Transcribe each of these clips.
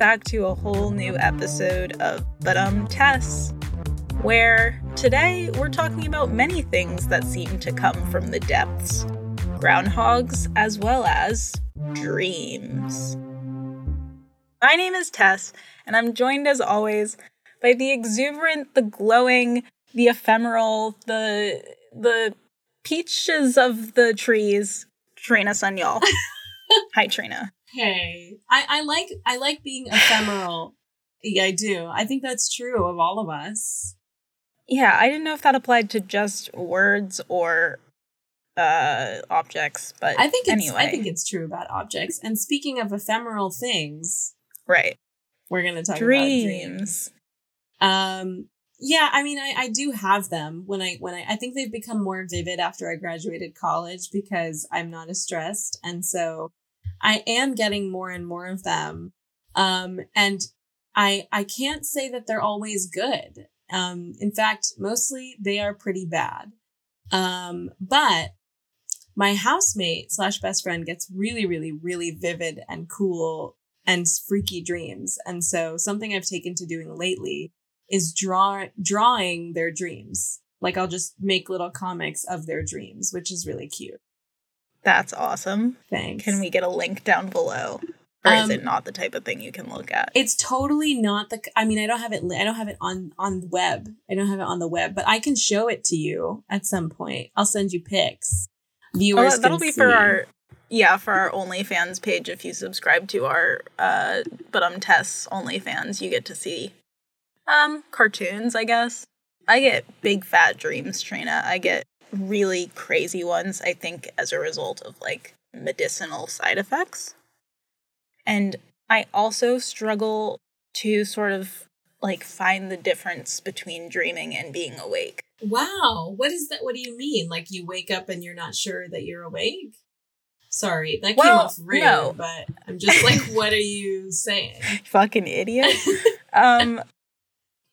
Back to a whole new episode of But Um Tess, where today we're talking about many things that seem to come from the depths groundhogs as well as dreams. My name is Tess, and I'm joined as always by the exuberant, the glowing, the ephemeral, the the peaches of the trees, Trina Sanyal. Hi, Trina. Hey, I, I like I like being ephemeral. yeah, I do. I think that's true of all of us. Yeah, I didn't know if that applied to just words or uh objects, but I think it's, anyway. I think it's true about objects. And speaking of ephemeral things, right. we're gonna talk Dreams. about dreams. Um, yeah, I mean, I, I do have them when I when I I think they've become more vivid after I graduated college because I'm not as stressed, and so I am getting more and more of them. Um, and I I can't say that they're always good. Um, in fact, mostly they are pretty bad. Um, but my housemate slash best friend gets really, really, really vivid and cool and freaky dreams. And so something I've taken to doing lately is draw drawing their dreams. Like I'll just make little comics of their dreams, which is really cute. That's awesome. Thanks. Can we get a link down below? Or is Um, it not the type of thing you can look at? It's totally not the. I mean, I don't have it. I don't have it on on the web. I don't have it on the web, but I can show it to you at some point. I'll send you pics. Viewers, Oh, that'll be for our yeah, for our OnlyFans page. If you subscribe to our uh but um Tess OnlyFans, you get to see um cartoons, I guess. I get big fat dreams, Trina. I get really crazy ones, I think, as a result of like medicinal side effects. And I also struggle to sort of like find the difference between dreaming and being awake. Wow, what is that? What do you mean? Like you wake up and you're not sure that you're awake? Sorry, that came off rude, no. but I'm just like, what are you saying? fucking idiot. um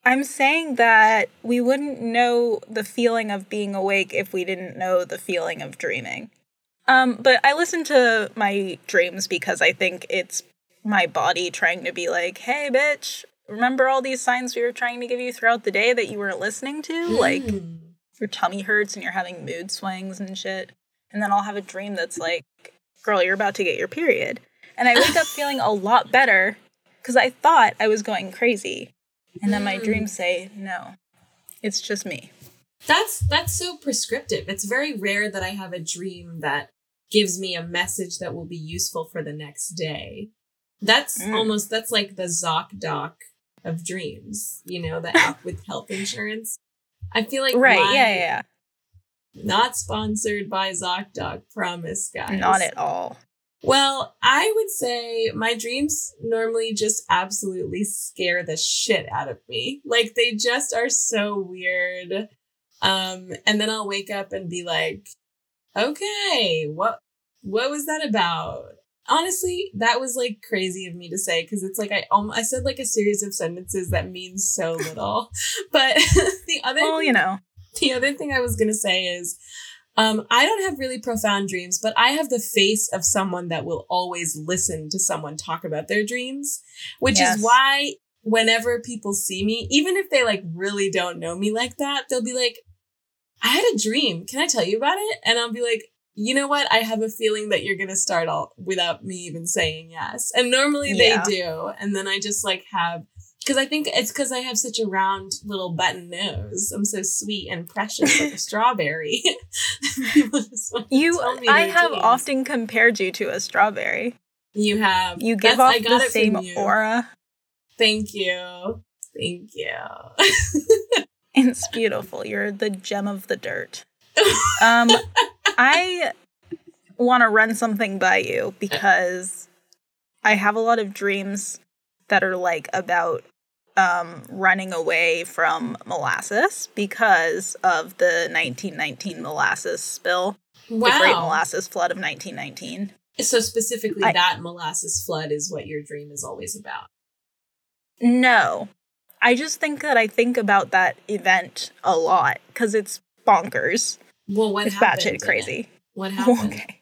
I'm saying that we wouldn't know the feeling of being awake if we didn't know the feeling of dreaming. Um but I listen to my dreams because I think it's my body trying to be like, "Hey bitch, remember all these signs we were trying to give you throughout the day that you weren't listening to?" Like Mm. your tummy hurts and you're having mood swings and shit. And then I'll have a dream that's like, girl, you're about to get your period. And I wake up feeling a lot better because I thought I was going crazy. And then my Mm. dreams say, no, it's just me. That's that's so prescriptive. It's very rare that I have a dream that gives me a message that will be useful for the next day. That's Mm. almost that's like the ZocDoc of dreams, you know, the app with health insurance. I feel like right. my- Yeah, yeah, Not sponsored by ZocDoc, promise guys. Not at all. Well, I would say my dreams normally just absolutely scare the shit out of me. Like they just are so weird. Um, and then I'll wake up and be like, okay, what what was that about? Honestly, that was like crazy of me to say because it's like I um, I said like a series of sentences that mean so little. but the other Well, you know. the other thing I was going to say is um, I don't have really profound dreams, but I have the face of someone that will always listen to someone talk about their dreams, which Yes. is why whenever people see me, even if they like really don't know me like that, they'll be like, I had a dream. Can I tell you about it? And I'll be like, you know what? I have a feeling that you're going to start all without me even saying yes. And normally Yeah. they do. And then I just like have because I think it's because I have such a round little button nose. I'm so sweet and precious like a strawberry. People just want You, I have often compared you to a strawberry. You have. You give off the same aura. Thank you. Thank you. It's beautiful. You're the gem of the dirt. Um, I want to run something by you because I have a lot of dreams that are like about um, running away from molasses because of the 1919 molasses spill, the Great. Molasses Flood of 1919. So specifically, I- that molasses flood is what your dream is always about. No, I just think that I think about that event a lot because it's bonkers. Well, what it's happened? batshit it? crazy. What happened? Okay.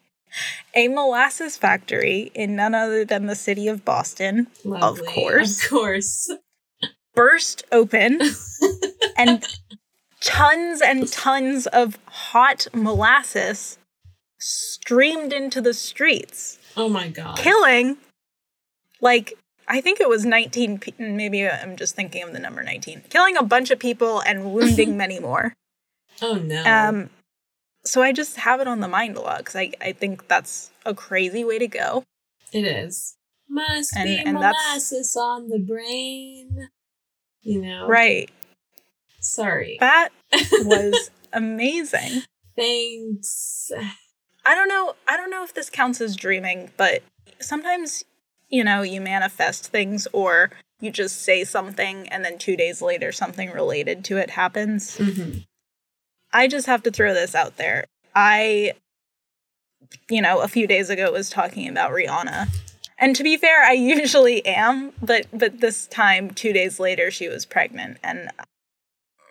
a molasses factory in none other than the city of Boston, Lovely. course. Of course. Burst open and tons and tons of hot molasses streamed into the streets, Oh my god. killing like I think it was 19 pe- maybe I'm just thinking of the number 19. Killing a bunch of people and wounding many more. oh no. Um so I just have it on the mind a lot cuz I I think that's a crazy way to go. it is. Must And- be and molasses on the brain. You know. Right. Sorry. That was amazing. Thanks. I don't know. I don't know if this counts as dreaming, but sometimes, you know, you manifest things or you just say something and then two days later something related to it happens. hmm I just have to throw this out there. I, you know, a few days ago was talking about Rihanna. And to be fair, I usually am, but but this time, two days later, she was pregnant, and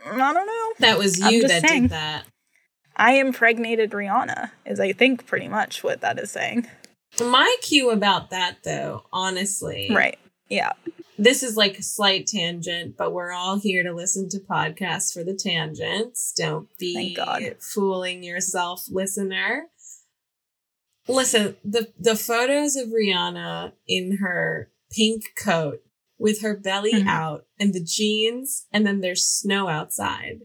I don't know. That was you that saying. did that. I impregnated Rihanna, is I think pretty much what that is saying. My cue about that, though, honestly, Right. Yeah. this is like a slight tangent, but we're all here to listen to podcasts for the tangents. Don't be God. fooling yourself, listener. Listen, the the photos of Rihanna in her pink coat with her belly Mhm. out and the jeans, and then there's snow outside.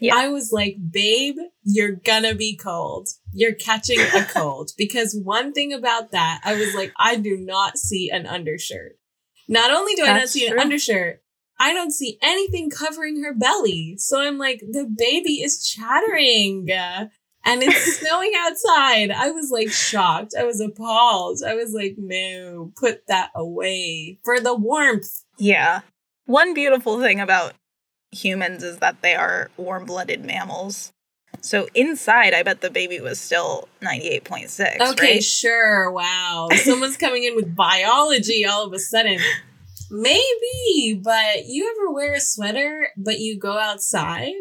Yeah. I was like, babe, you're gonna be cold. You're catching a cold. because one thing about that, I was like, I do not see an undershirt. Not only do I not see true. an undershirt, I don't see anything covering her belly. So I'm like, the baby is chattering. And it's snowing outside. I was like shocked. I was appalled. I was like, no, put that away for the warmth. Yeah. One beautiful thing about humans is that they are warm blooded mammals. So inside, I bet the baby was still 98.6. Okay, Right? sure. Wow. Someone's coming in with biology all of a sudden. Maybe, but you ever wear a sweater but you go outside?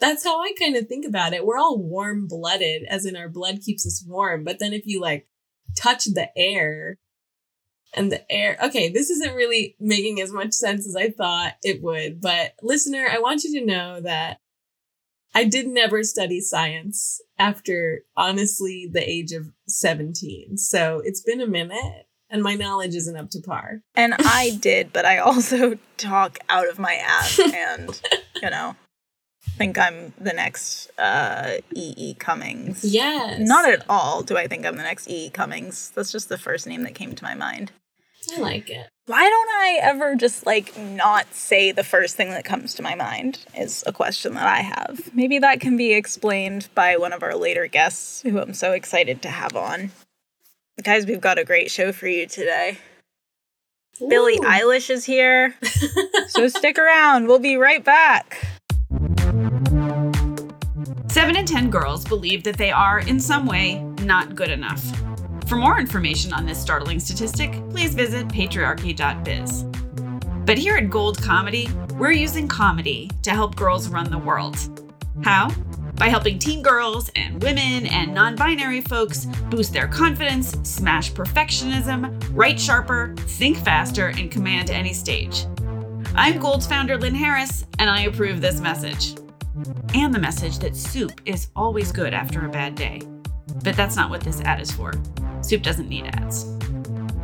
That's how I kind of think about it. We're all warm blooded, as in our blood keeps us warm. But then if you like touch the air and the air, okay, this isn't really making as much sense as I thought it would. But listener, I want you to know that I did never study science after honestly the age of 17. So it's been a minute and my knowledge isn't up to par. And I did, but I also talk out of my ass and, you know, think I'm the next uh, E. Cummings. Yes. Not at all do I think I'm the next E.E. Cummings. That's just the first name that came to my mind. I like it. Why don't I ever just like not say the first thing that comes to my mind? Is a question that I have. Maybe that can be explained by one of our later guests who I'm so excited to have on. Guys, we've got a great show for you today. Billie Eilish is here, so stick around. We'll be right back. Seven in 10 girls believe that they are, in some way, not good enough. For more information on this startling statistic, please visit patriarchy.biz. But here at Gold Comedy, we're using comedy to help girls run the world. How? By helping teen girls and women and non binary folks boost their confidence, smash perfectionism, write sharper, think faster, and command any stage. I'm Gold's founder, Lynn Harris, and I approve this message and the message that soup is always good after a bad day. But that's not what this ad is for. Soup doesn't need ads.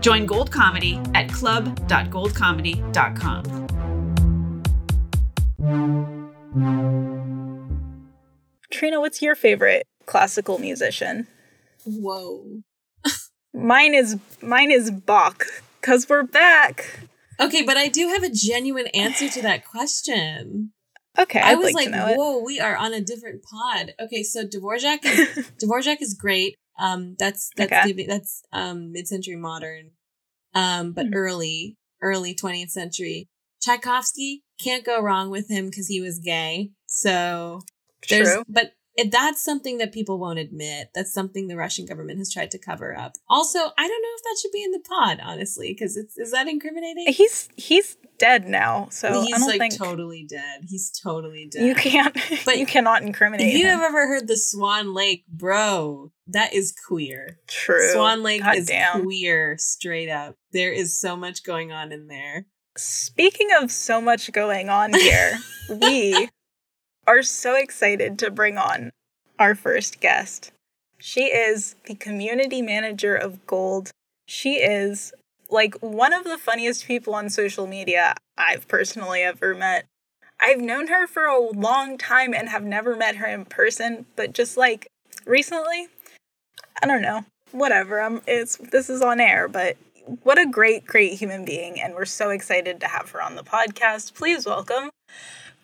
Join Gold Comedy at club.goldcomedy.com. Trina, what's your favorite classical musician? Whoa. Mine is mine is Bach, cause we're back. Okay, but I do have a genuine answer to that question. Okay, I I'd was like, like, to know it. whoa, we are on a different pod. Okay, so Dvorak is Dvorak is great. Um, that's that's Okay. that's um mid-century modern, um, but Hmm. early early twentieth century. Tchaikovsky can't go wrong with him because he was gay. So there's, True. but it, that's something that people won't admit. That's something the Russian government has tried to cover up. Also, I don't know if that should be in the pod, honestly, because it's is that incriminating? He's he's dead now, so I he's like think totally dead. He's totally dead. you can't. But But you cannot incriminate. If you him. have ever heard the Swan Lake, bro, that is queer. True. Swan Lake God is damn. queer, straight up. There is so much going on in there. Speaking of so much going on here, we are so excited to bring on our first guest. She is the community manager of Gold. She is like one of the funniest people on social media I've personally ever met. I've known her for a long time and have never met her in person, but just like recently, I don't know. Whatever. I'm it's this is on air, but what a great, great human being, and we're so excited to have her on the podcast. Please welcome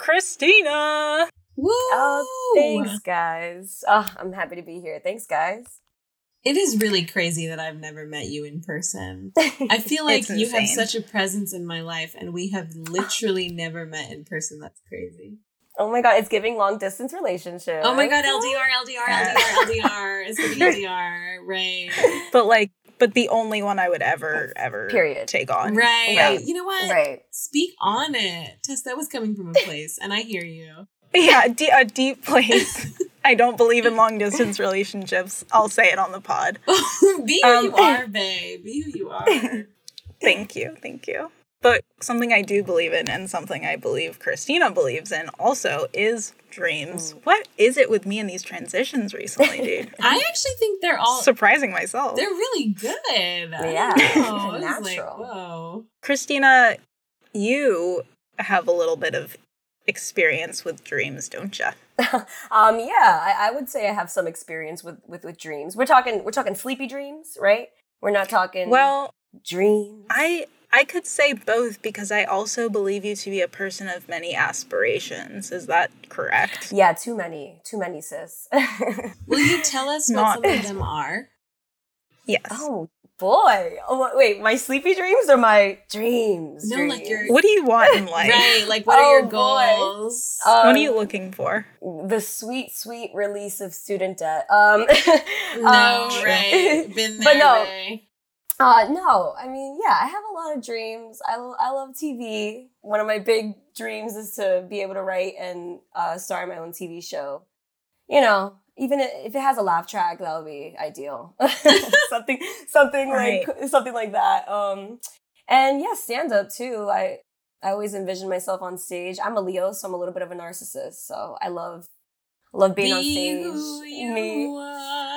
Kristina. Woo! Oh, thanks, guys. Oh, I'm happy to be here. Thanks, guys. It is really crazy that I've never met you in person. I feel like It's you have such a presence in my life, and we have literally never met in person. That's crazy. oh my god, it's giving long distance relationship. Oh my god, LDR, LDR, LDR, LDR. It's the LDR, right? But like, but the only one I would ever, ever Period. take on. Right. Right. You know what? Right. Speak on it. Tess, that was coming from a place, and I hear you. Yeah, d- a deep place. I don't believe in long distance relationships. I'll say it on the pod. Be who Um, you are, babe. Be who you are. Thank you, thank you. But something I do believe in, and something I believe Kristina believes in also, is dreams. What is it with me and these transitions recently, dude? I actually think they're all Surprising myself. they're really good. Yeah. don't know. I like, Natural. whoa. Kristina, you have a little bit of experience with dreams, don't you? um, yeah, I, I would say I have some experience with, with with dreams. We're talking we're talking sleepy dreams, right? We're not talking Well, dreams. I I could say both because I also believe you to be a person of many aspirations. Is that correct? yeah, too many, too many, sis. Will you tell us what some of them are? Yes. oh boy! Oh wait, my sleepy dreams or my dreams? No, like your- What do you want in life? Right. Like, what are your Oh, boy. goals? What Um, are you looking for? the sweet, sweet release of student debt. Um, no, um, right. Been there, but no. Ray. Uh, no, I mean, yeah, I have a lot of dreams. I, lo- I love TV. One of my big dreams is to be able to write and uh, star in my own TV show. You know, even if it has a laugh track, that would be ideal. something, something like something like that. Um, and yeah, stand up too. I I always envision myself on stage. I'm a Leo, so I'm a little bit of a narcissist. So I love love being on Be stage. who you Me. are.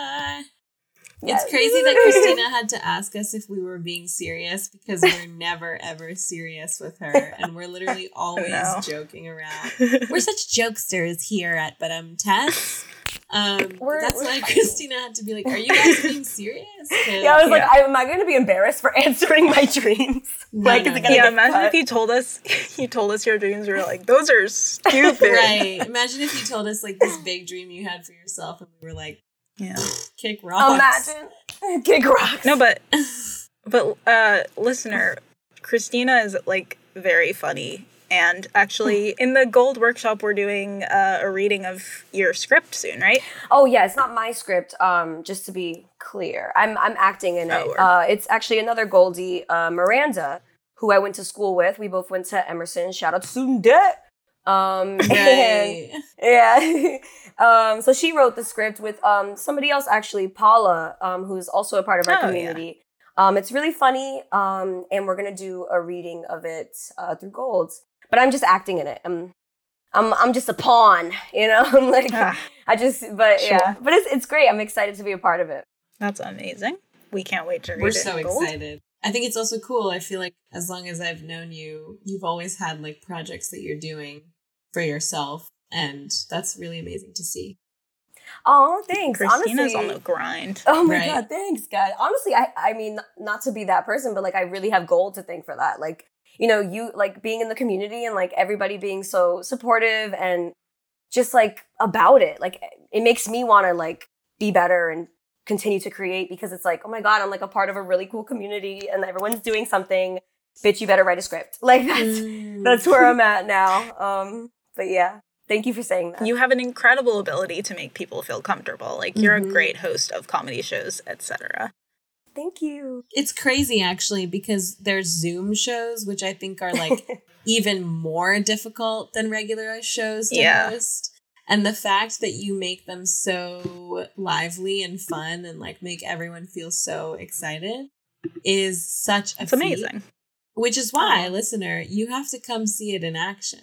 Yes. It's crazy that Kristina had to ask us if we were being serious because we're never ever serious with her, and we're literally always No. joking around. We're such jokesters here at But um Tess. Um, We're- that's we're- why Kristina had to be like, "Are you guys being serious?" Yeah, I was like, Yeah. I, am I going to be embarrassed for answering my dreams? No, like, no, is it no. gonna yeah, imagine cut? if you told us you told us your dreams. We were like, those are stupid. right. Imagine if you told us like this big dream you had for yourself, and we were like, Yeah. "Kick rocks." Imagine. Kick rocks. No, but but uh listener, Kristina is like very funny. And actually, in the Gold Workshop, we're doing uh, a reading of your script soon, right? Oh yeah, it's not my script. Um, just to be clear, I'm I'm acting in it. Oh, word. uh, it's actually another Goldie, uh, Miranda, who I went to school with. We both went to Emerson. Shout out to student debt. Um, and- yeah. um, so she wrote the script with um somebody else actually, Paula, um, who's also a part of our Oh, yeah. community. Um, it's really funny. Um, and we're gonna do a reading of it uh, through Golds. But I'm just acting in it. I'm, I'm, I'm just a pawn. You know, I'm like, Ah, I just, but Sure. yeah, but it's it's great. I'm excited to be a part of it. that's amazing. We can't wait to read We're it. so in Gold. excited. I think it's also cool. I feel like as long as I've known you, you've always had like projects that you're doing for yourself, and that's really amazing to see. Oh, thanks. Kristina's Honestly, on the grind. Oh my Right. god, thanks, God. Honestly, I I mean not to be that person, but like I really have gold to thank for that. Like, you know, you like being in the community and like everybody being so supportive and just like about it. Like it makes me want to like be better and continue to create because it's like, oh my god, I'm like a part of a really cool community and everyone's doing something. Bitch, you better write a script. Like that's that's where I'm at now. Um, but yeah, thank you for saying that. You have an incredible ability to make people feel comfortable. Like you're Mhm. a great host of comedy shows, etc. thank you. It's crazy actually because there's Zoom shows which I think are like even more difficult than regular shows to Yeah. host. And the fact that you make them so lively and fun and like make everyone feel so excited is such a It's feat. amazing. Which is why, listener, you have to come see it in action.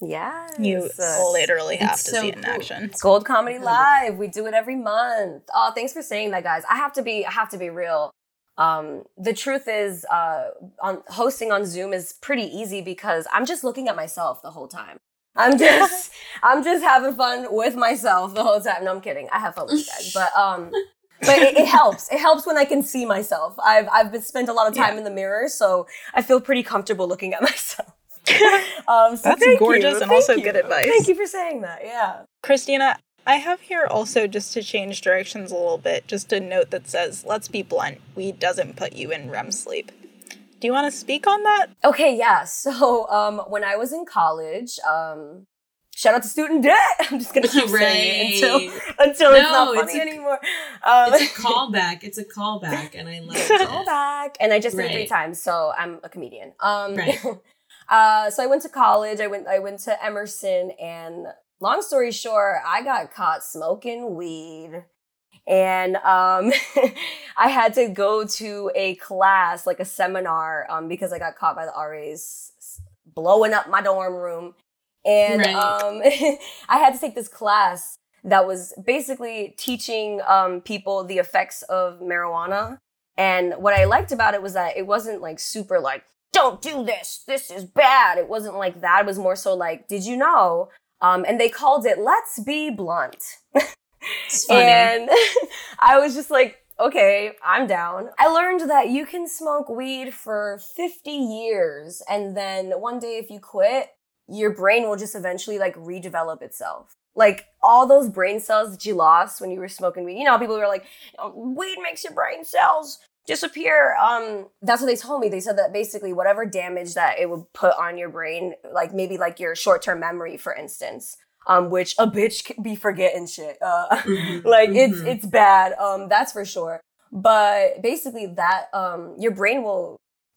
Yes. You literally have It's to so see it in cool. action. Gold Comedy Live. We do it every month. Oh, thanks for saying that, guys. I have to be. I have to be real. Um, the truth is, uh, on hosting on Zoom is pretty easy because I'm just looking at myself the whole time. I'm just, I'm just having fun with myself the whole time. No, I'm kidding. I have fun with you guys, but um, but it, it helps. It helps when I can see myself. I've I've been spent a lot of time in the mirror, so I feel pretty comfortable looking at myself. um, so That's thank gorgeous you. and also Thank good advice. Thank you for saying that. Yeah. Kristina, I have here also just to change directions a little bit, just a note that says, let's be blunt, weed doesn't put you in REM sleep. Do you want to speak on that? Okay, yeah. So um, when I was in college, um, shout out to student debt. I'm just gonna keep saying it until Right. until it's No, not it's funny a- anymore. Um, It's a callback. It's a callback, and I love call it. back, and I just did it three times, so I'm a comedian. Um, Right. Uh, so I went to college. I went. I went to Emerson, and long story short, I got caught smoking weed. And um, I had to go to a class, like a seminar, um, because I got caught by the RAs blowing up my dorm room. And Right. um, I had to take this class that was basically teaching um, people the effects of marijuana. And what I liked about it was that it wasn't like super like, don't do this, this is bad. It wasn't like that. It was more so like, did you know? Um, and they called it Let's Be Blunt. And I was just like, okay, I'm down. I learned that you can smoke weed for 50 years and then one day if you quit, your brain will just eventually like redevelop itself. Like all those brain cells that you lost when you were smoking weed. You know, people were like, "Oh, weed makes your brain cells disappear. Um, that's what they told me. They said that basically whatever damage that it would put on your brain, like maybe like your short-term memory, for instance, um, which a bitch could be forgetting shit. Uh, Mhm. like it's Mhm. it's bad um that's for sure but basically that um your brain will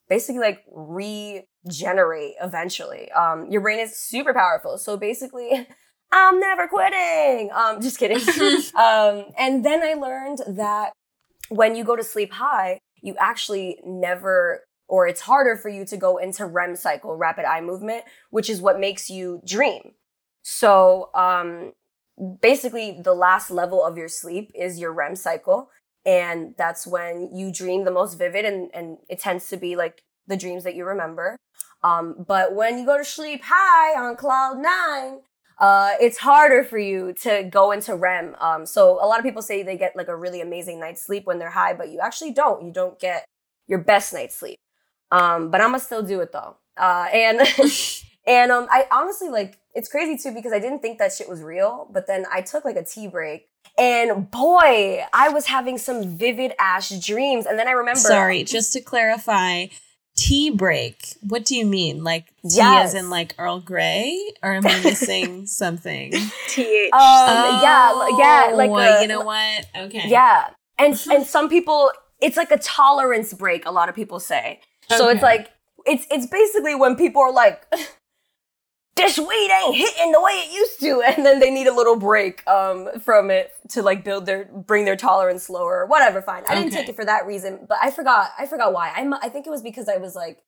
basically like regenerate eventually um your brain is super powerful so basically i'm never quitting um just kidding um and then i learned that when you go to sleep high you actually never or it's harder for you to go into REM cycle rapid eye movement which is what makes you dream so um basically the last level of your sleep is your REM cycle. And that's when you dream the most vivid and, and it tends to be like the dreams that you remember. Um, but when you go to sleep high on cloud nine, uh, it's harder for you to go into REM. Um, so a lot of people say they get like a really amazing night's sleep when they're high, but you actually don't. You don't get your best night's sleep. Um, but I'm gonna still do it though. Uh, and and um, I honestly like it's crazy too because I didn't think that shit was real, but then I took like a tea break, and boy, I was having some vivid ass dreams. And then I remember, Sorry, just to clarify, tea break. What do you mean? Like tea Yes. as in like Earl Grey? Or am I missing something? TH. um, yeah, yeah, like Oh, a- you know what? Okay. yeah, and and some people, it's like a tolerance break. A lot of people say, so it's like it's it's basically when people are like. This weed ain't hitting the way it used to, and then they need a little break um, from it to like build their bring their tolerance lower or whatever. Fine, I didn't Okay. take it for that reason, but I forgot. I forgot why. I I think it was because I was like,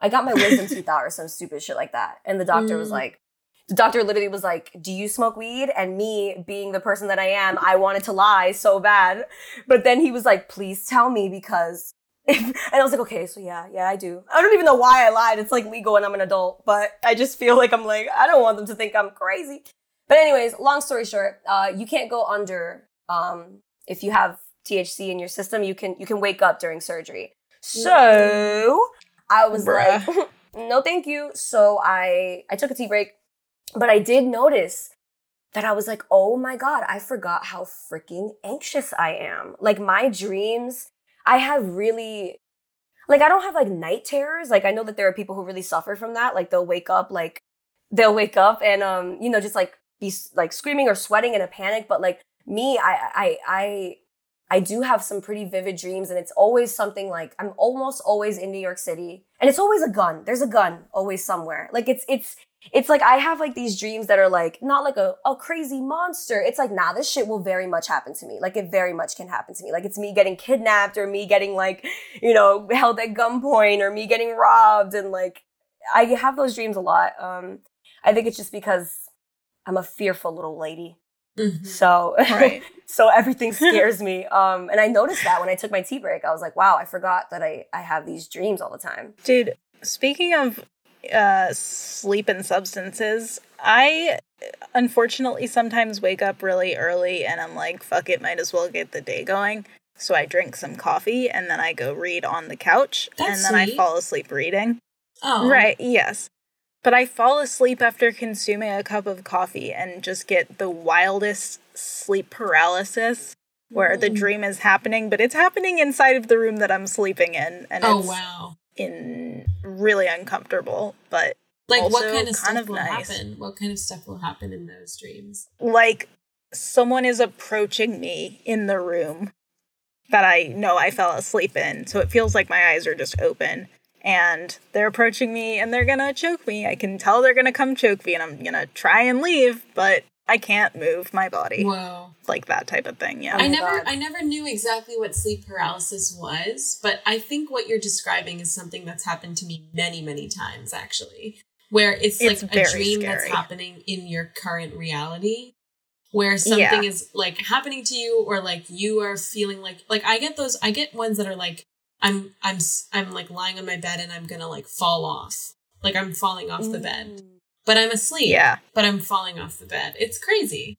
I got my wisdom teeth out or some stupid shit like that, and the doctor was Mm. like, the doctor literally was like, "Do you smoke weed?" And me, being the person that I am, I wanted to lie so bad, but then he was like, "Please tell me because." If, and I was like, okay, so yeah, yeah, I do. I don't even know why I lied. It's like legal and I'm an adult, but I just feel like I'm like, I don't want them to think I'm crazy. But anyways, long story short, uh, you can't go under um, if you have THC in your system. You can you can wake up during surgery. So I was Bruh. like, no, thank you. So I I took a tea break, but I did notice that I was like, oh my god, I forgot how freaking anxious I am. Like my dreams, I have really like I don't have like night terrors. Like I know that there are people who really suffer from that. Like they'll wake up like they'll wake up and um you know just like be like screaming or sweating in a panic. But like me, I I I I do have some pretty vivid dreams and it's always something like I'm almost always in New York City and it's always a gun. There's a gun always somewhere. Like it's it's it's like I have like these dreams that are like not like a, a crazy monster. It's like, nah, this shit will very much happen to me. Like it very much can happen to me. Like it's me getting kidnapped or me getting like, you know, held at gunpoint or me getting robbed and like I have those dreams a lot. Um I think it's just because I'm a fearful little lady. Mm-hmm. So right. so everything scares me. Um and I noticed that when I took my tea break. I was like, wow, I forgot that I I have these dreams all the time. Dude, speaking of uh sleep and substances, I unfortunately sometimes wake up really early and I'm like, fuck it, might as well get the day going. So I drink some coffee and then I go read on the couch That's and then sweet. I fall asleep reading. Oh. Right, yes. But I fall asleep after consuming a cup of coffee and just get the wildest sleep paralysis where mm. the dream is happening, but it's happening inside of the room that I'm sleeping in. And oh, wow. In really uncomfortable, but like what kind of kind stuff of will nice. happen? What kind of stuff will happen in those dreams? Like someone is approaching me in the room that I know I fell asleep in. So it feels like my eyes are just open and they're approaching me and they're gonna choke me. I can tell they're gonna come choke me and I'm gonna try and leave, but I can't move my body. Wow. Like that type of thing, yeah. I oh never God. I never knew exactly what sleep paralysis was, but I think what you're describing is something that's happened to me many, many times actually. Where it's, it's like a dream scary. that's happening in your current reality. Where something yeah. is like happening to you or like you are feeling like like I get those I get ones that are like I'm I'm I'm like lying on my bed and I'm gonna like fall off. Like I'm falling off the bed. Mm. But I'm asleep. Yeah. But I'm falling off the bed. It's crazy.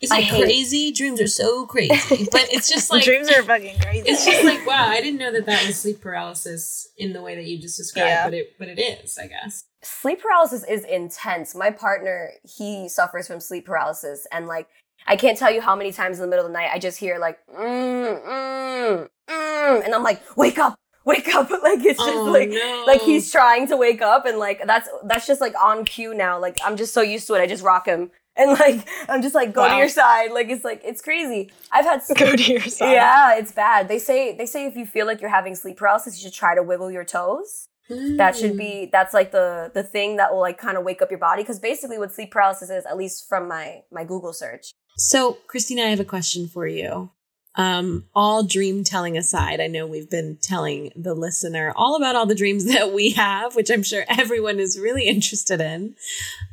Is it crazy? Dreams are so crazy. But it's just like dreams are fucking crazy. It's just like wow, I didn't know that that was sleep paralysis in the way that you just described, yeah. but it but it is, I guess. Sleep paralysis is intense. My partner, he suffers from sleep paralysis and like I can't tell you how many times in the middle of the night I just hear like, mm, mm, mm, and I'm like, wake up, wake up. like it's just oh, like, no. like he's trying to wake up and like, that's, that's just like on cue now. Like I'm just so used to it. I just rock him. And like, I'm just like, go wow. to your side. Like, it's like, it's crazy. I've had sleep. Go to your side. Yeah, it's bad. They say, they say if you feel like you're having sleep paralysis, you should try to wiggle your toes. Mm. That should be, that's like the, the thing that will like kind of wake up your body. Cause basically what sleep paralysis is, at least from my, my Google search, so, Kristina, I have a question for you. Um, all dream telling aside, I know we've been telling the listener all about all the dreams that we have, which I'm sure everyone is really interested in.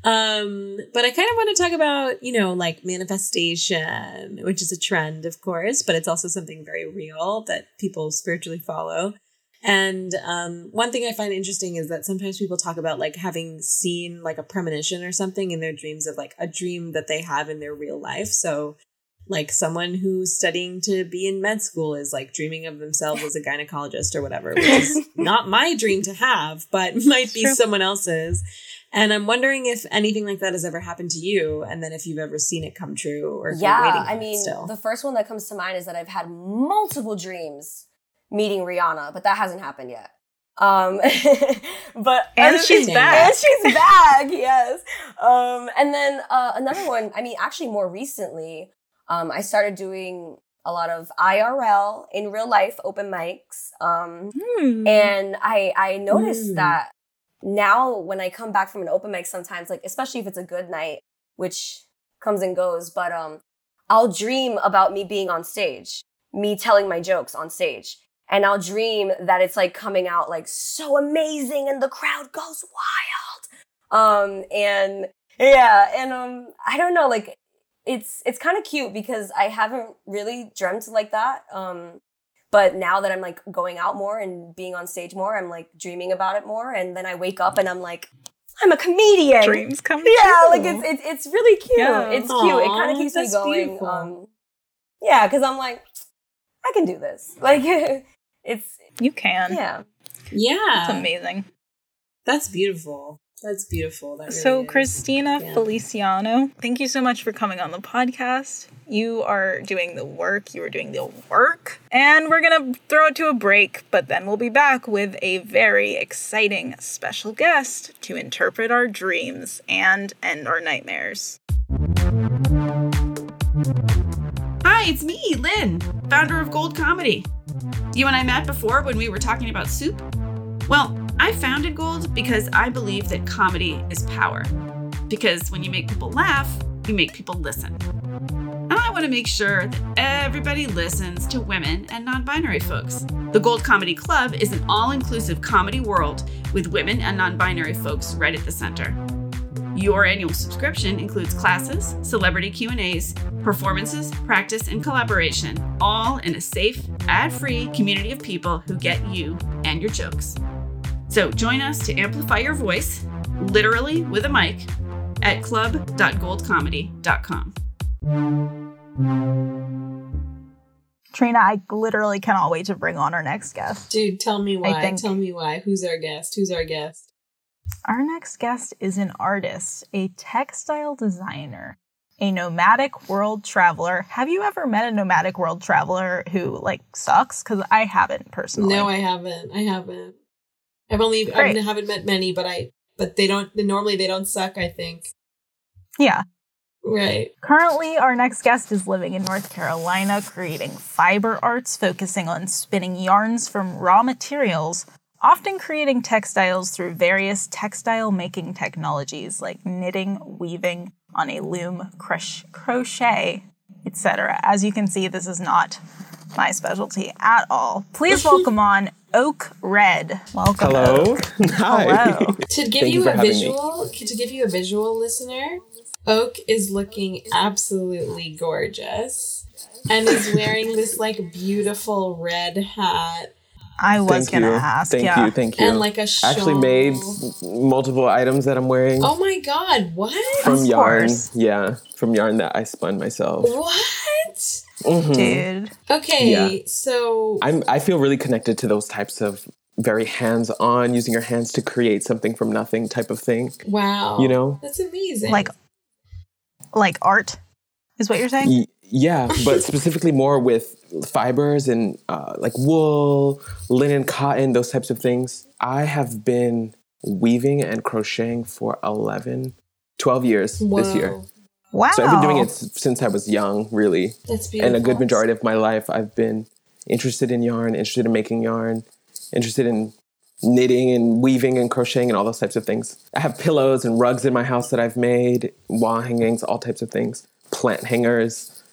Um, but I kind of want to talk about, you know, like manifestation, which is a trend, of course, but it's also something very real that people spiritually follow. And um, one thing I find interesting is that sometimes people talk about like having seen like a premonition or something in their dreams of like a dream that they have in their real life. So, like someone who's studying to be in med school is like dreaming of themselves as a gynecologist or whatever, which is not my dream to have, but might be someone else's. And I'm wondering if anything like that has ever happened to you, and then if you've ever seen it come true or yeah. I mean, the first one that comes to mind is that I've had multiple dreams meeting Rihanna, but that hasn't happened yet. Um, but and she's back. And she's back. yes. Um, and then uh, another one. I mean, actually, more recently, um, I started doing a lot of IRL in real life open mics. Um, hmm. and I I noticed hmm. that now when I come back from an open mic, sometimes like especially if it's a good night, which comes and goes, but um, I'll dream about me being on stage, me telling my jokes on stage and I'll dream that it's like coming out like so amazing and the crowd goes wild. Um, and yeah, and um, I don't know, like it's it's kind of cute because I haven't really dreamt like that. Um, but now that I'm like going out more and being on stage more, I'm like dreaming about it more, and then I wake up and I'm like, I'm a comedian. Dreams come Yeah, true. like it's it's it's really cute. Yeah. It's Aww, cute. It kind of keeps me going. Um, yeah, because I'm like, I can do this. Like it's you can. Yeah. Yeah. It's amazing. That's beautiful. That's beautiful. That really so, is. Kristina yeah. Feliciano, thank you so much for coming on the podcast. You are doing the work. You are doing the work. And we're going to throw it to a break, but then we'll be back with a very exciting special guest to interpret our dreams and end our nightmares. Hi, it's me, Lynn, founder of Gold Comedy. You and I met before when we were talking about soup. Well, I founded Gold because I believe that comedy is power. Because when you make people laugh, you make people listen. And I want to make sure that everybody listens to women and non binary folks. The Gold Comedy Club is an all inclusive comedy world with women and non binary folks right at the center. Your annual subscription includes classes, celebrity Q&As, performances, practice, and collaboration, all in a safe, ad-free community of people who get you and your jokes. So join us to amplify your voice, literally with a mic, at club.goldcomedy.com. Trina, I literally cannot wait to bring on our next guest. Dude, tell me why. think- Tell me why. Who's our guest? Who's our guest? Our next guest is an artist, a textile designer, a nomadic world traveler. Have you ever met a nomadic world traveler who like sucks? Because I haven't personally. No, I haven't. I haven't. I've only Great. I haven't met many, but I but they don't normally they don't suck, I think. yeah. Right. Currently, our next guest is living in North Carolina, creating fiber arts, focusing on spinning yarns from raw materials, often creating textiles through various textile making technologies like knitting, weaving on a loom, crush, crochet, etc. As you can see, this is not my specialty at all. Please welcome on Oak Red. Welcome. Hello. Oak. Hi. Hello. To give Thank you, you a having me. visual, to give you a visual listener, Oak is looking absolutely gorgeous and is wearing this like beautiful red hat I was Thank gonna you. ask. Thank yeah. you. Thank you. and like a shawl. Actually made multiple items that I'm wearing Oh my god, what? from Of yarn. course. Yeah, from yarn that I spun myself. What? Mhm. Dude. Okay, Yeah. so I'm I feel really connected to those types of very hands-on, using your hands to create something from nothing type of thing. wow. You know? That's amazing. Like like art is what you're saying? Y- yeah, but specifically more with fibers and uh, like wool, linen, cotton, those types of things. I have been weaving and crocheting for 11, 12 years this year. Wow. So I've been doing it since I was young, really. That's beautiful. And a good majority of my life, I've been interested in yarn, interested in making yarn, interested in knitting and weaving and crocheting and all those types of things. I have pillows and rugs in my house that I've made, wall hangings, all types of things, plant hangers,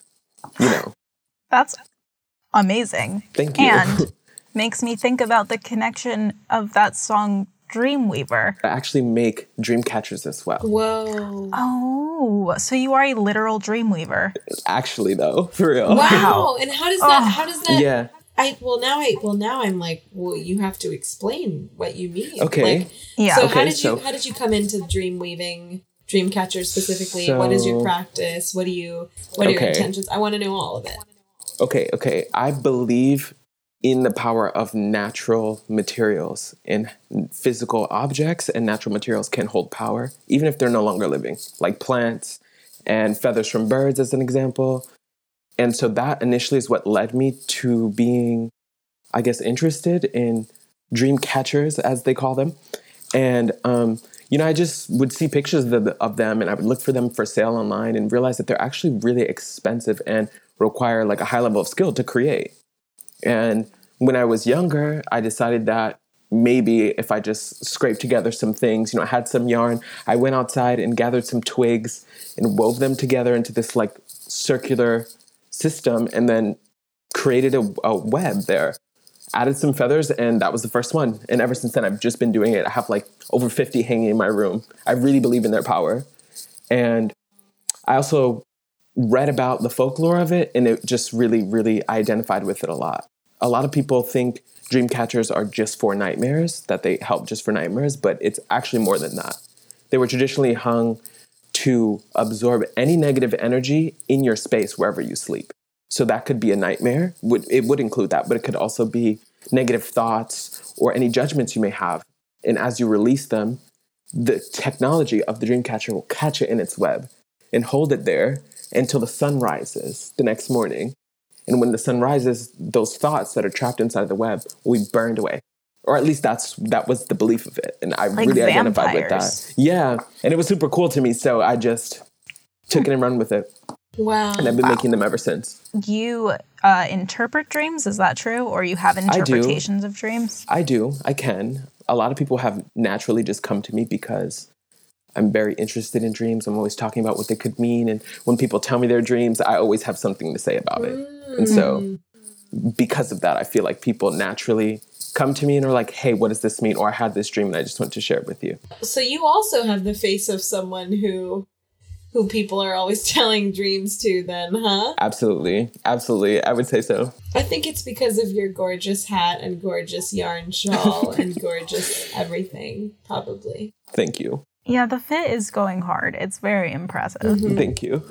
you know. That's amazing. Thank you. And makes me think about the connection of that song Dreamweaver. I actually make dream catchers as well. Whoa. Oh, so you are a literal Dreamweaver. Actually, though, for real. Wow. And how does that Oh. how does that Yeah. I well now I well now I'm like, well you have to explain what you mean. Okay. Like, Yeah. so how Okay, did you so- how did you come into dream weaving, dream catcher specifically? what is your practice? What do you what are your intentions? I want to know all of it. Okay, okay. I believe in the power of natural materials and physical objects and natural materials can hold power even if they're no longer living like plants and feathers from birds as an example. And so that initially is what led me to being i guess interested in dream catchers as they call them. And um, you know i just would see pictures of, the, of them and i would look for them for sale online and realize that they're actually really expensive and require like a high level of skill to create and when I was younger, I decided that maybe if I just scraped together some things, you know, I had some yarn, I went outside and gathered some twigs and wove them together into this like circular system and then created a, a web there. Added some feathers, and that was the first one. And ever since then, I've just been doing it. I have like over 50 hanging in my room. I really believe in their power. And I also read about the folklore of it, and it just really, really identified with it a lot. A lot of people think dream catchers are just for nightmares, that they help just for nightmares, but it's actually more than that. They were traditionally hung to absorb any negative energy in your space wherever you sleep. So that could be a nightmare. It would include that, but it could also be negative thoughts or any judgments you may have. And as you release them, the technology of the dream catcher will catch it in its web and hold it there until the sun rises the next morning. And when the sun rises, those thoughts that are trapped inside the web will be burned away. Or at least that's that was the belief of it. And I Like really identified with that. Yeah. And it was super cool to me. So I just took it and run with it. Wow. and I've been making them ever since. You uh, interpret dreams, is that true? Or you have interpretations of dreams? I do. I can. A lot of people have naturally just come to me because I'm very interested in dreams. I'm always talking about what they could mean. And when people tell me their dreams, I always have something to say about it. And so, mm. because of that, I feel like people naturally come to me and are like, hey, what does this mean? Or I had this dream and I just want to share it with you. So you also have the face of someone who who people are always telling dreams to then, huh? Absolutely. Absolutely. I would say so. I think it's because of your gorgeous hat and gorgeous yarn shawl and gorgeous everything, probably. Thank you. Yeah, the fit is going hard. It's very impressive. Mm-hmm. Thank you.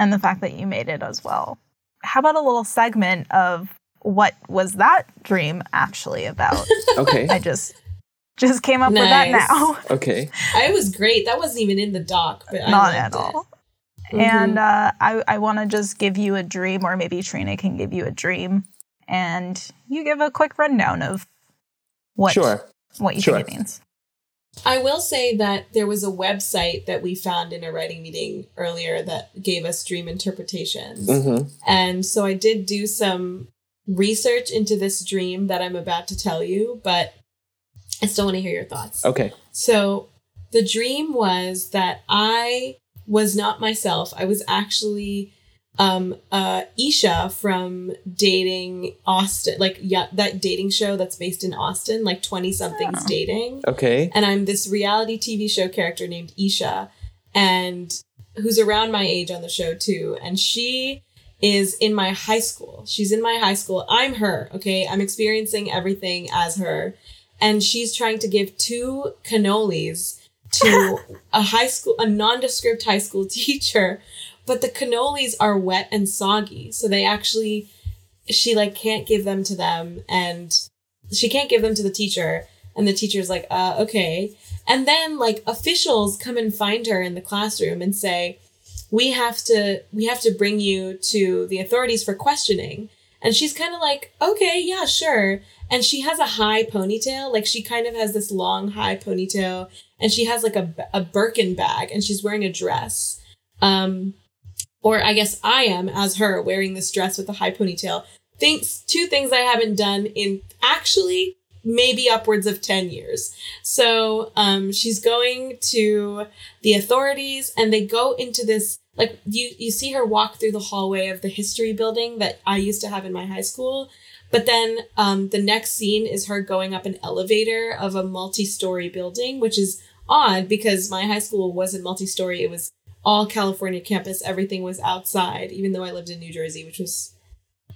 And the fact that you made it as well. How about a little segment of what was that dream actually about? Okay. I just just came up with that now. Okay. I was great. That wasn't even in the doc, but Not liked at it. all. Mhm. And uh, I, I want to just give you a dream, or maybe Trina can give you a dream, and you give a quick rundown of what Sure. what you Sure. think it means. I will say that there was a website that we found in a writing meeting earlier that gave us dream interpretations. hmm And so I did do some research into this dream that I'm about to tell you, but I still want to hear your thoughts. Okay. So the dream was that I was not myself. I was actually um uh Isha from dating Austin, like yeah, that dating show that's based in Austin, like 20 somethings Oh. dating. Okay. And I'm this reality TV show character named Isha and who's around my age on the show too. And she is in my high school. She's in my high school. I'm her, okay? I'm experiencing everything as her. And she's trying to give two cannolis to a high school, a nondescript high school teacher. But the cannolis are wet and soggy. So they actually, she like can't give them to them and she can't give them to the teacher. And the teacher's like, uh, okay. And then like officials come and find her in the classroom and say, we have to we have to bring you to the authorities for questioning and she's kind of like okay yeah sure and she has a high ponytail like she kind of has this long high ponytail and she has like a, a birkin bag and she's wearing a dress um or i guess i am as her wearing this dress with a high ponytail things two things i haven't done in actually maybe upwards of 10 years. So um she's going to the authorities and they go into this like you you see her walk through the hallway of the history building that I used to have in my high school but then um the next scene is her going up an elevator of a multi-story building which is odd because my high school wasn't multi-story it was all California campus everything was outside even though I lived in New Jersey which was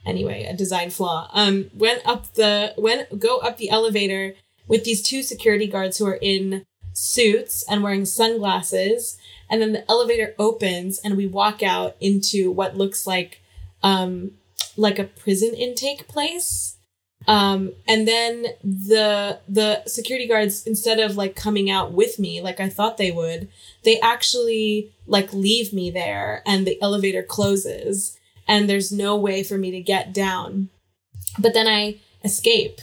anyway a design flaw. Um went up the went go up the elevator with these two security guards who are in suits and wearing sunglasses and then the elevator opens and we walk out into what looks like um like a prison intake place um and then the the security guards instead of like coming out with me like i thought they would they actually like leave me there and the elevator closes and there's no way for me to get down but then i escape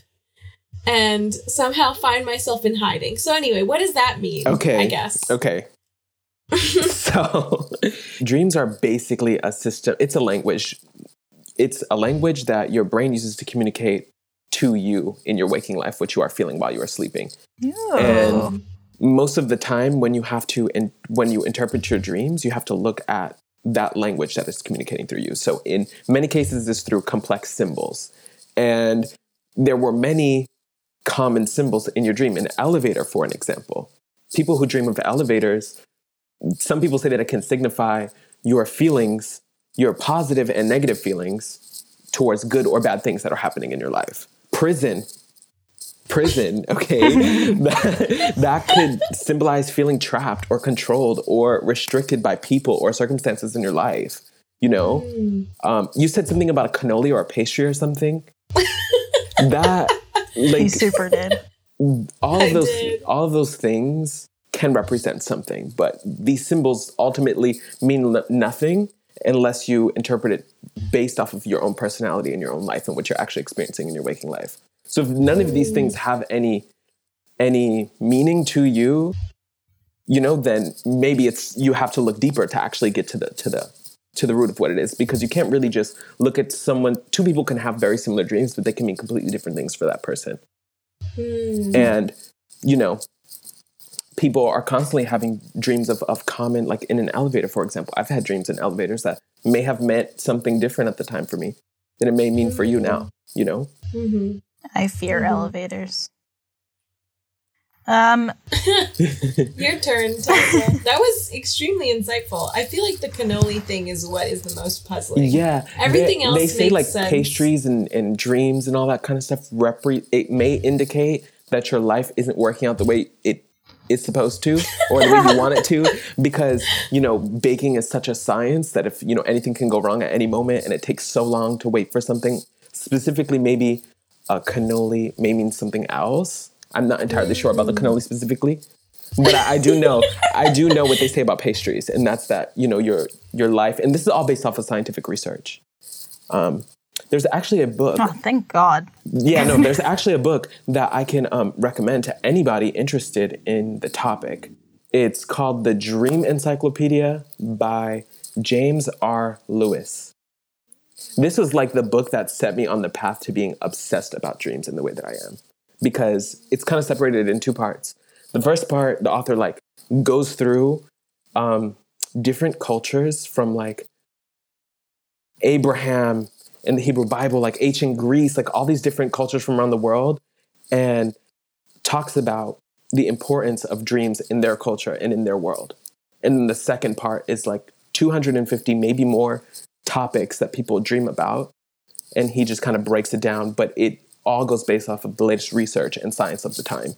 and somehow find myself in hiding so anyway what does that mean Okay. i guess Okay. so, dreams are basically a system, it's a language. It's a language that your brain uses to communicate to you in your waking life what you are feeling while you are sleeping. And most of the time when you have to in, when you interpret your dreams, you have to look at that language that is communicating through you. So in many cases it's through complex symbols. And there were many common symbols in your dream. An elevator, for an example. People who dream of elevators some people say that it can signify your feelings, your positive and negative feelings towards good or bad things that are happening in your life. Prison, prison, okay, that, that could symbolize feeling trapped or controlled or restricted by people or circumstances in your life. You know, um, you said something about a cannoli or a pastry or something. that, You super did. all of those did. all of those things can represent something but these symbols ultimately mean l- nothing unless you interpret it based off of your own personality and your own life and what you're actually experiencing in your waking life so if none of these things have any any meaning to you you know then maybe it's you have to look deeper to actually get to the to the to the root of what it is because you can't really just look at someone two people can have very similar dreams but they can mean completely different things for that person Hmm. and you know people are constantly having dreams of, of common like in an elevator for example i've had dreams in elevators that may have meant something different at the time for me than it may mean for you now you know Mhm. I fear Mhm. elevators. Um, Your turn, Tessa. that was extremely insightful. I feel like the cannoli thing is what is the most puzzling. yeah Everything they, else they say makes like sense. pastries and, and dreams and all that kind of stuff repre- it may indicate that your life isn't working out the way it is supposed to or the way you want it to because you know baking is such a science that if you know anything can go wrong at any moment and it takes so long to wait for something specifically maybe a cannoli may mean something else. I'm not entirely sure about the cannoli specifically but I, I do know i do know what they say about pastries and that's that you know your your life and this is all based off of scientific research. Um, there's actually a book oh, thank God. yeah, no, there's actually a book that I can um, recommend to anybody interested in the topic. It's called The Dream Encyclopedia by James R. Lewis. This was like the book that set me on the path to being obsessed about dreams in the way that I am because it's kind of separated in two parts. The first part, the author like goes through um, different cultures from like Abraham in the Hebrew Bible, like ancient Greece, like all these different cultures from around the world, and talks about the importance of dreams in their culture and in their world. And then the second part is like 250, maybe more topics that people dream about. And he just kind of breaks it down, but it all goes based off of the latest research and science of the time.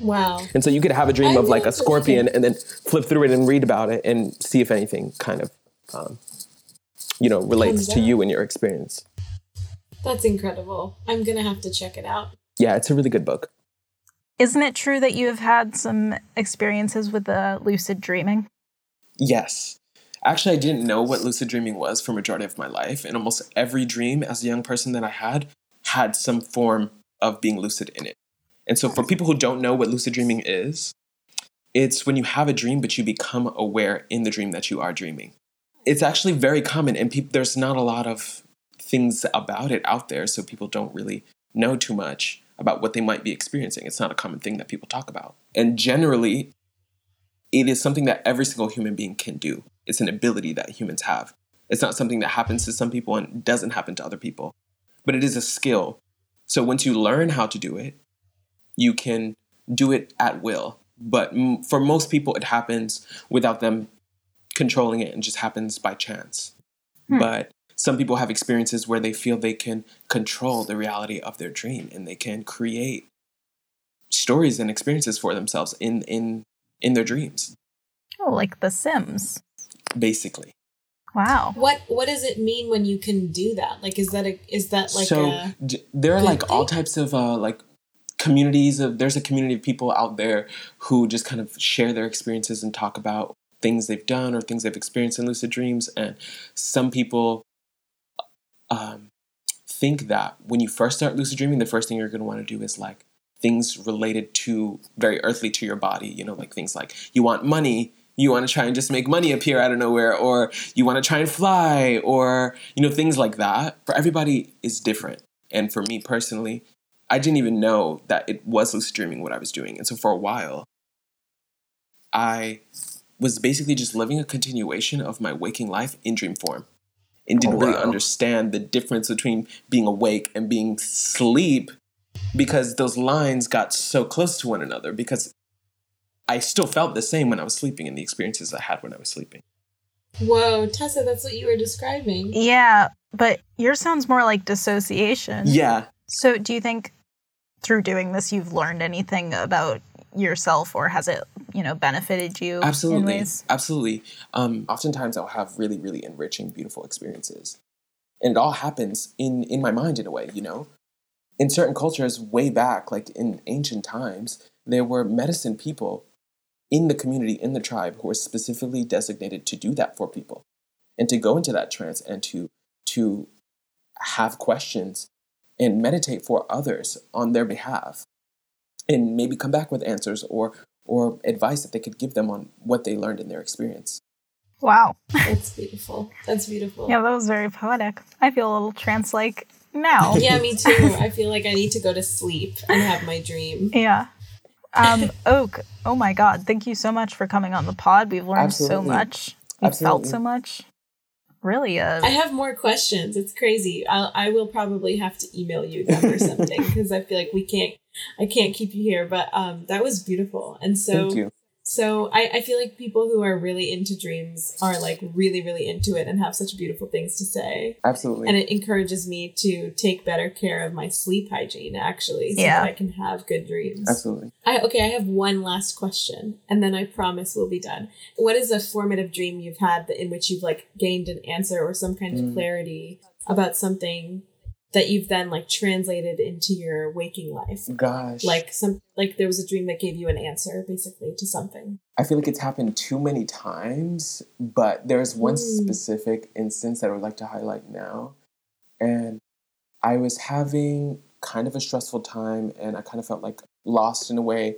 Wow. And so you could have a dream I of like a scorpion and then flip through it and read about it and see if anything kind of, um, you know, relates Comes to you and your experience. That's incredible. I'm going to have to check it out. Yeah, it's a really good book. Isn't it true that you have had some experiences with the lucid dreaming? Yes. Actually, I didn't know what lucid dreaming was for majority of my life, and almost every dream as a young person that I had had some form of being lucid in it. And so, for people who don't know what lucid dreaming is, it's when you have a dream but you become aware in the dream that you are dreaming. It's actually very common, and peop there's not a lot of things about it out there, so people don't really know too much about what they might be experiencing. It's not a common thing that people talk about. And generally, it is something that every single human being can do. It's an ability that humans have. It's not something that happens to some people and doesn't happen to other people, but it is a skill. So once you learn how to do it, you can do it at will. But m- for most people, it happens without them controlling it and just happens by chance. Hmm. But some people have experiences where they feel they can control the reality of their dream and they can create stories and experiences for themselves in in in their dreams Oh, like The Sims. basically Wow. What what does it mean when you can do that? Like is that a is that like so a d- there are good like all types of uh like communities of there's a community of people out there who just kind of share their experiences and talk about things they've done or things they've experienced in lucid dreams and some people um think that when you first start lucid dreaming the first thing you're going to want to do is like things related to very earthly to your body you know like things like you want money you want to try and just make money appear out of nowhere or you want to try and fly or you know things like that. For everybody is different. And for me personally i didn't even know that it was lucid dreaming what i was doing. And so for a while i was basically just living a continuation of my waking life in dream form and didn't Oh, really understand the difference between being awake and being sleep because those lines got so close to one another because I still felt the same when I was sleeping and the experiences I had when I was sleeping. Whoa, Tessa, that's what you were describing. Yeah, but yours sounds more like dissociation. Yeah. So, do you think through doing this you've learned anything about yourself, or has it, you know, benefited you in Absolutely. ways? Absolutely. Um, oftentimes I'll have really, really enriching, beautiful experiences. And it all happens in, in my mind in a way, you know? In certain cultures, way back, like in ancient times, there were medicine people in the community, in the tribe, who were specifically designated to do that for people. And to go into that trance and to to have questions and meditate for others on their behalf and maybe come back with answers or or advice that they could give them on what they learned in their experience. Wow. That's beautiful. That's beautiful. Yeah, that was very poetic. I feel a little trance like now. Yeah, me too. I feel like I need to go to sleep and have my dream. Yeah. Um, Oak, oh my God, thank you so much for coming on the pod. We've learned Absolutely. so much. We felt Absolutely. so much. Really, uh, I have more questions. It's crazy. I'll, I will probably have to email you them or something because I feel like we can't. I can't keep you here. But um, that was beautiful. And so, Thank you. so I, I feel like people who are really into dreams are like really, really into it and have such beautiful things to say. Absolutely. And it encourages me to take better care of my sleep hygiene, actually, so Yeah. that I can have good dreams. Absolutely. I, okay, I have one last question, and then I promise we'll be done. What is a formative dream you've had that in which you've like gained an answer or some kind of Mm. clarity about something that you've then like translated into your waking life? Gosh. Like some like there was a dream that gave you an answer basically to something. I feel like it's happened too many times, but there's one Mm. specific instance that I would like to highlight now. And I was having kind of a stressful time, and I kind of felt like lost in a way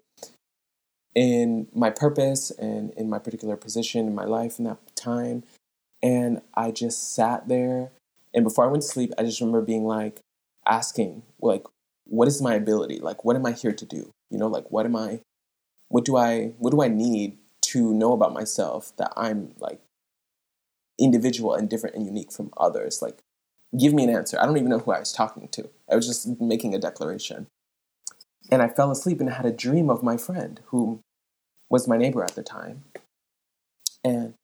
in my purpose and in my particular position in my life in that time. And I just sat there, and before I went to sleep, I just remember being like, asking, like, what is my ability? Like, what am I here to do? You know, like, what am I? what do I what do I need to know about myself that I'm like individual and different and unique from others? Like give me an answer. I don't even know who I was talking to. I was just making a declaration. And I fell asleep and had a dream of my friend who was my neighbor at the time. And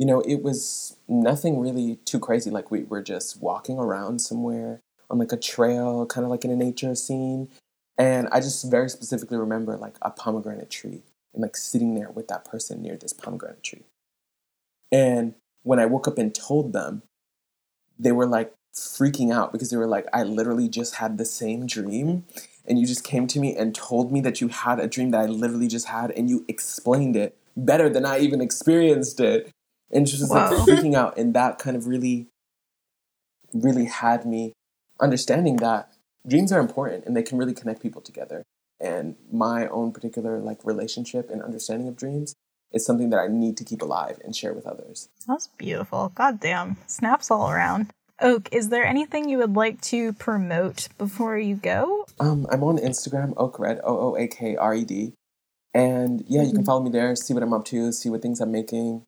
you know, it was nothing really too crazy. Like we were just walking around somewhere on like a trail, kind of like in a nature scene. And I just very specifically remember like a pomegranate tree and like sitting there with that person near this pomegranate tree. And when I woke up and told them, they were like freaking out because they were like, I literally just had the same dream. And you just came to me and told me that you had a dream that I literally just had, and you explained it better than I even experienced it. And she was like Wow. freaking out. And that kind of really, really had me understanding that dreams are important and they can really connect people together. And my own particular like relationship and understanding of dreams is something that I need to keep alive and share with others. That's beautiful. God damn. Snaps all around. Oak, is there anything you would like to promote before you go? Um, I'm on Instagram, Oak Oakred, O O A K R E D. And yeah, you can follow me there, see what I'm up to, see what things I'm making.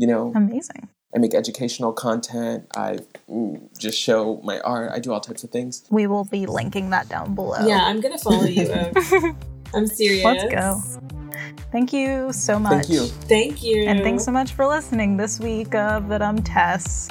You know, Amazing. I make educational content. I mm, just show my art. I do all types of things. We will be linking that down below. Yeah, I'm gonna follow you. Oak. I'm serious. Let's go. Thank you so much. Thank you. Thank you. And thanks so much for listening this week of Ba Dum Tess.